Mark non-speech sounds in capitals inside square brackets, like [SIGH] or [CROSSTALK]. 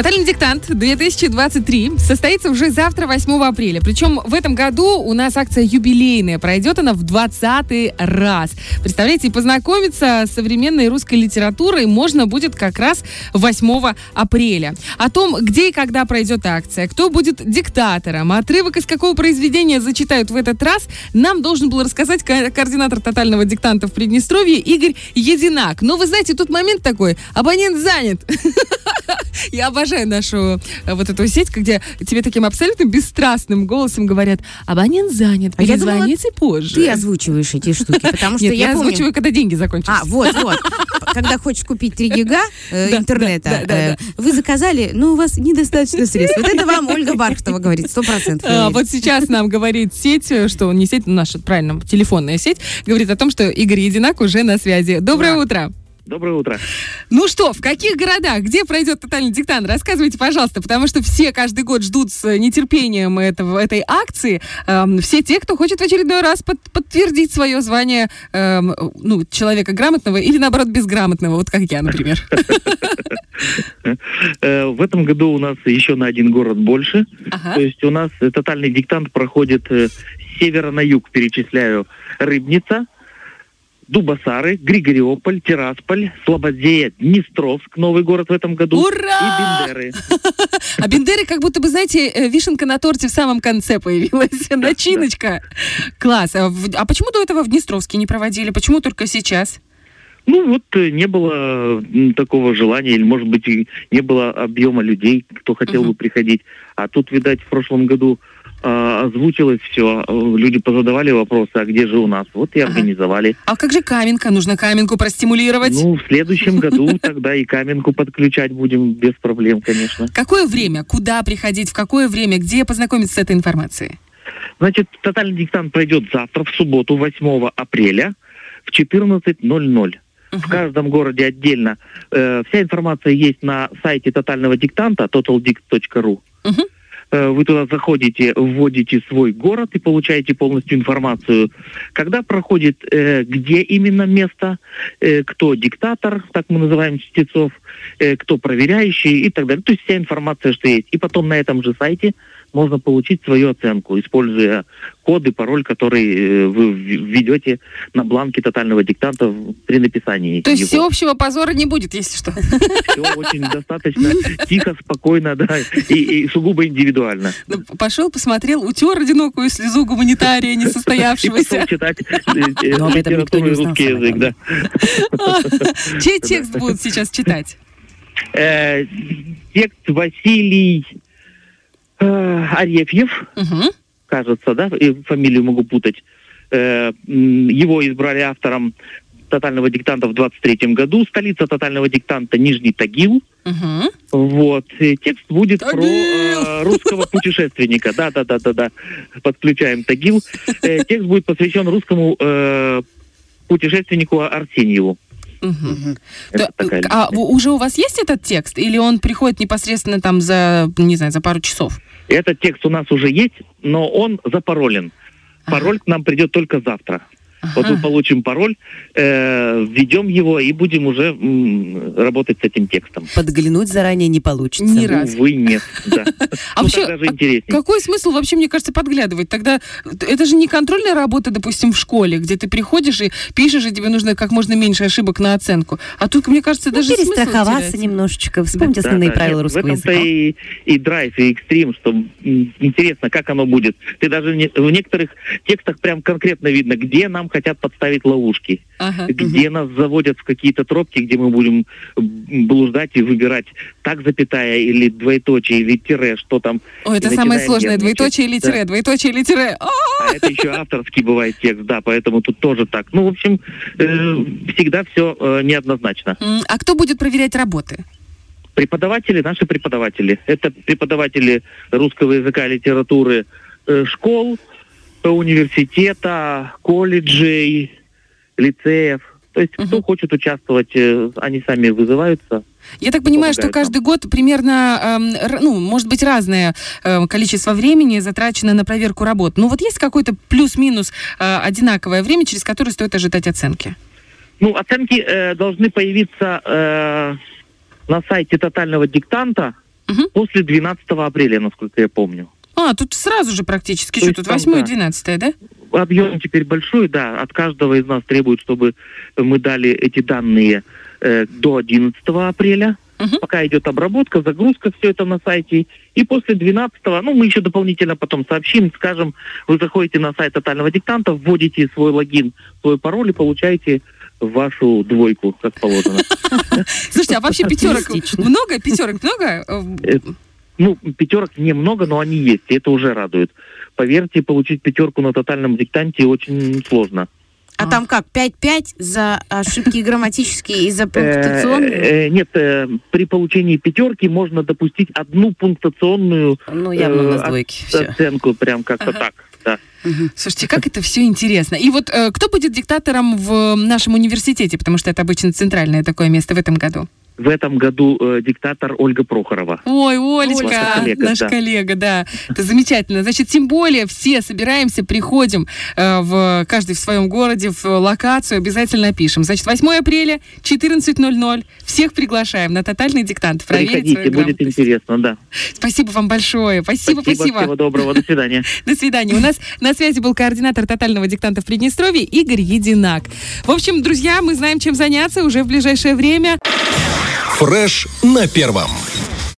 Тотальный диктант 2023 состоится уже завтра, 8 апреля. Причем в этом году у нас акция юбилейная. Пройдет она в 20 раз. Представляете, познакомиться с современной русской литературой можно будет как раз 8 апреля. О том, где и когда пройдет акция, кто будет диктатором, отрывок из какого произведения зачитают в этот раз, нам должен был рассказать ко- координатор тотального диктанта в Приднестровье Игорь Единак. Но вы знаете, тут момент такой, абонент занят. [LAUGHS] Я обожаю нашу э, вот эту сеть, где тебе таким абсолютно бесстрастным голосом говорят, абонент занят, А я думала, перезвоните позже. Ты озвучиваешь эти штуки, потому что Нет, я, я помню... озвучиваю, когда деньги закончатся. А, вот, вот. Когда хочешь купить 3 гига э, [LAUGHS] Да, интернета, да, да, э, вы заказали, но у вас недостаточно средств. Вот это вам Ольга Бархтова говорит, сто процентов. А, вот сейчас нам говорит сеть, э, что не сеть, наша, правильно, телефонная сеть, говорит о том, что Игорь Единак уже на связи. Доброе утро. Доброе утро. Ну что, в каких городах, где пройдет тотальный диктант? Рассказывайте, пожалуйста, потому что все каждый год ждут с нетерпением этого, этой акции. Эм, все те, кто хочет в очередной раз под- подтвердить свое звание эм, ну, человека грамотного или, наоборот, безграмотного, вот как я, например. [LAUGHS] Э, В этом году у нас еще на один город больше. То есть у нас э, тотальный диктант проходит э, с севера на юг, перечисляю. Рыбница, Дубасары, Григориополь, Тирасполь, Слободея, Днестровск, новый город в этом году. Ура! И Бендеры. [LAUGHS] А Бендеры как будто бы, знаете, э, вишенка на торте в самом конце появилась. [LAUGHS] Начиночка. Класс. А, а почему до этого в Днестровске не проводили? Почему только сейчас? Ну вот э, не было такого желания, или может быть и не было объема людей, кто хотел Мгм. бы приходить. А тут, видать, в прошлом году а, озвучилось все, люди позадавали вопросы, а где же у нас? Вот и Ага. организовали. А как же Каменка? Нужно Каменку простимулировать. Ну, в следующем году тогда и каменку подключать будем без проблем, конечно. Какое время? Куда приходить? В какое время? Где познакомиться с этой информацией? Значит, тотальный диктант пройдет завтра, в субботу, 8 апреля, в 14.00. В каждом городе отдельно. Э, вся информация есть на сайте тотального диктанта totaldict.ru. Э, Вы туда заходите, вводите свой город и получаете полностью информацию, когда проходит, э, где именно место, э, кто диктатор, так мы называем чтецов, э, кто проверяющий и так далее. То есть вся информация, что есть. И потом на этом же сайте можно получить свою оценку, используя код и пароль, который э, вы введете на бланке тотального диктанта при написании. То есть его. всеобщего позора не будет, если что. Все очень достаточно тихо, спокойно, да, и, и сугубо индивидуально. Ну, Пошел, посмотрел, утер одинокую слезу гуманитария И несостоявшегося. пошел читать э, [LAUGHS] э, Но об этом никто литературу не и узнал, русский язык, да. [LAUGHS] Чей текст будут сейчас читать? Текст Василий э, Арефьев, Мгм. кажется, да, фамилию могу путать. Э, Его избрали автором тотального диктанта в 23 году. Столица тотального диктанта Нижний Тагил. Мгм. Вот. И текст будет про Тагил! э, [LAUGHS] русского путешественника. Да, да, да, да, да. Подключаем Тагил. Э, текст будет посвящен русскому э, путешественнику Арсеньеву. Это такая А уже у вас есть этот текст? Или он приходит непосредственно там за, не знаю, за пару часов? Этот текст у нас уже есть, но он запаролен. Ага. Пароль к нам придет только завтра. Вот Ага. мы получим пароль, э, введем его и будем уже м, работать с этим текстом. Подглянуть заранее не получится. Ни разу. Увы, нет. Да. [LAUGHS] А Ну, вообще. Какой смысл вообще, мне кажется, подглядывать? Тогда это же не контрольная работа, допустим, в школе, где ты приходишь и пишешь, и тебе нужно как можно меньше ошибок на оценку. А тут, мне кажется, Ну, даже смысл перестраховаться немножечко, вспомнить основные правила русского В этом-то языка. и, драйв, и экстрим, что интересно, как оно будет. Ты даже в некоторых текстах прям конкретно видно, где нам хотят подставить ловушки, Ага. где нас заводят в какие-то тропки, где мы будем блуждать и выбирать так запятая или двоеточие, или тире, что там. Ой, это И самое сложное. нервничать. Двоеточие или тире, двоеточие или тире. А! А это еще авторский бывает текст, да, поэтому тут тоже так. Ну, в общем, э, всегда все неоднозначно. М, А кто будет проверять работы? Преподаватели, наши преподаватели. Это преподаватели русского языка, литературы э, школ, э, университета, колледжей, лицеев. То есть, кто Мгм. хочет участвовать, э, они сами вызываются. Я так понимаю, что каждый год примерно, р- ну, может быть, разное э, количество времени затрачено на проверку работ. Ну, вот есть какой-то плюс-минус э, одинаковое время, через которое стоит ожидать оценки? Ну, оценки э, должны появиться э, на сайте тотального диктанта Мгм. после 12 апреля, насколько я помню. А, тут сразу же практически. То Что тут, 8 и да. 12 да? Объем теперь большой, да, от каждого из нас требует, чтобы мы дали эти данные э, до 11 апреля. Мгм. Пока идет обработка, загрузка, все это на сайте. И после 12 ну, мы еще дополнительно потом сообщим, скажем, вы заходите на сайт тотального диктанта, вводите свой логин, свой пароль и получаете вашу двойку, как положено. [LAUGHS] Слушайте, а вообще пятерок много? Пятерок много? Ну, пятерок немного, но они есть, и это уже радует. Поверьте, получить пятерку на тотальном диктанте очень сложно. А там как, 5-5 за ошибки грамматические и за Э, пунктуационные? э, Нет, э, при получении пятерки можно допустить одну пунктуационную Ну, явно двойки. Все. оценку, прям как-то так. Да. Слушайте, как это все интересно. И вот э, кто будет диктатором в нашем университете, потому что это обычно центральное такое место в этом году? В этом году э, диктатор Ольга Прохорова. Ой, Олечка, Ваша коллега, наш да. коллега, да. Это замечательно. Значит, тем более все собираемся, приходим э, в каждый в своем городе, в локацию, обязательно пишем. Значит, 8 апреля, 14.00. Всех приглашаем на тотальный диктант. Проверить Приходите, будет интересно, да. Спасибо вам большое. Спасибо, спасибо. Всего доброго, до свидания. [LAUGHS] До свидания. У нас на связи был координатор тотального диктанта в Приднестровье Игорь Единак. В общем, друзья, мы знаем, чем заняться уже в ближайшее время. Фреш на первом.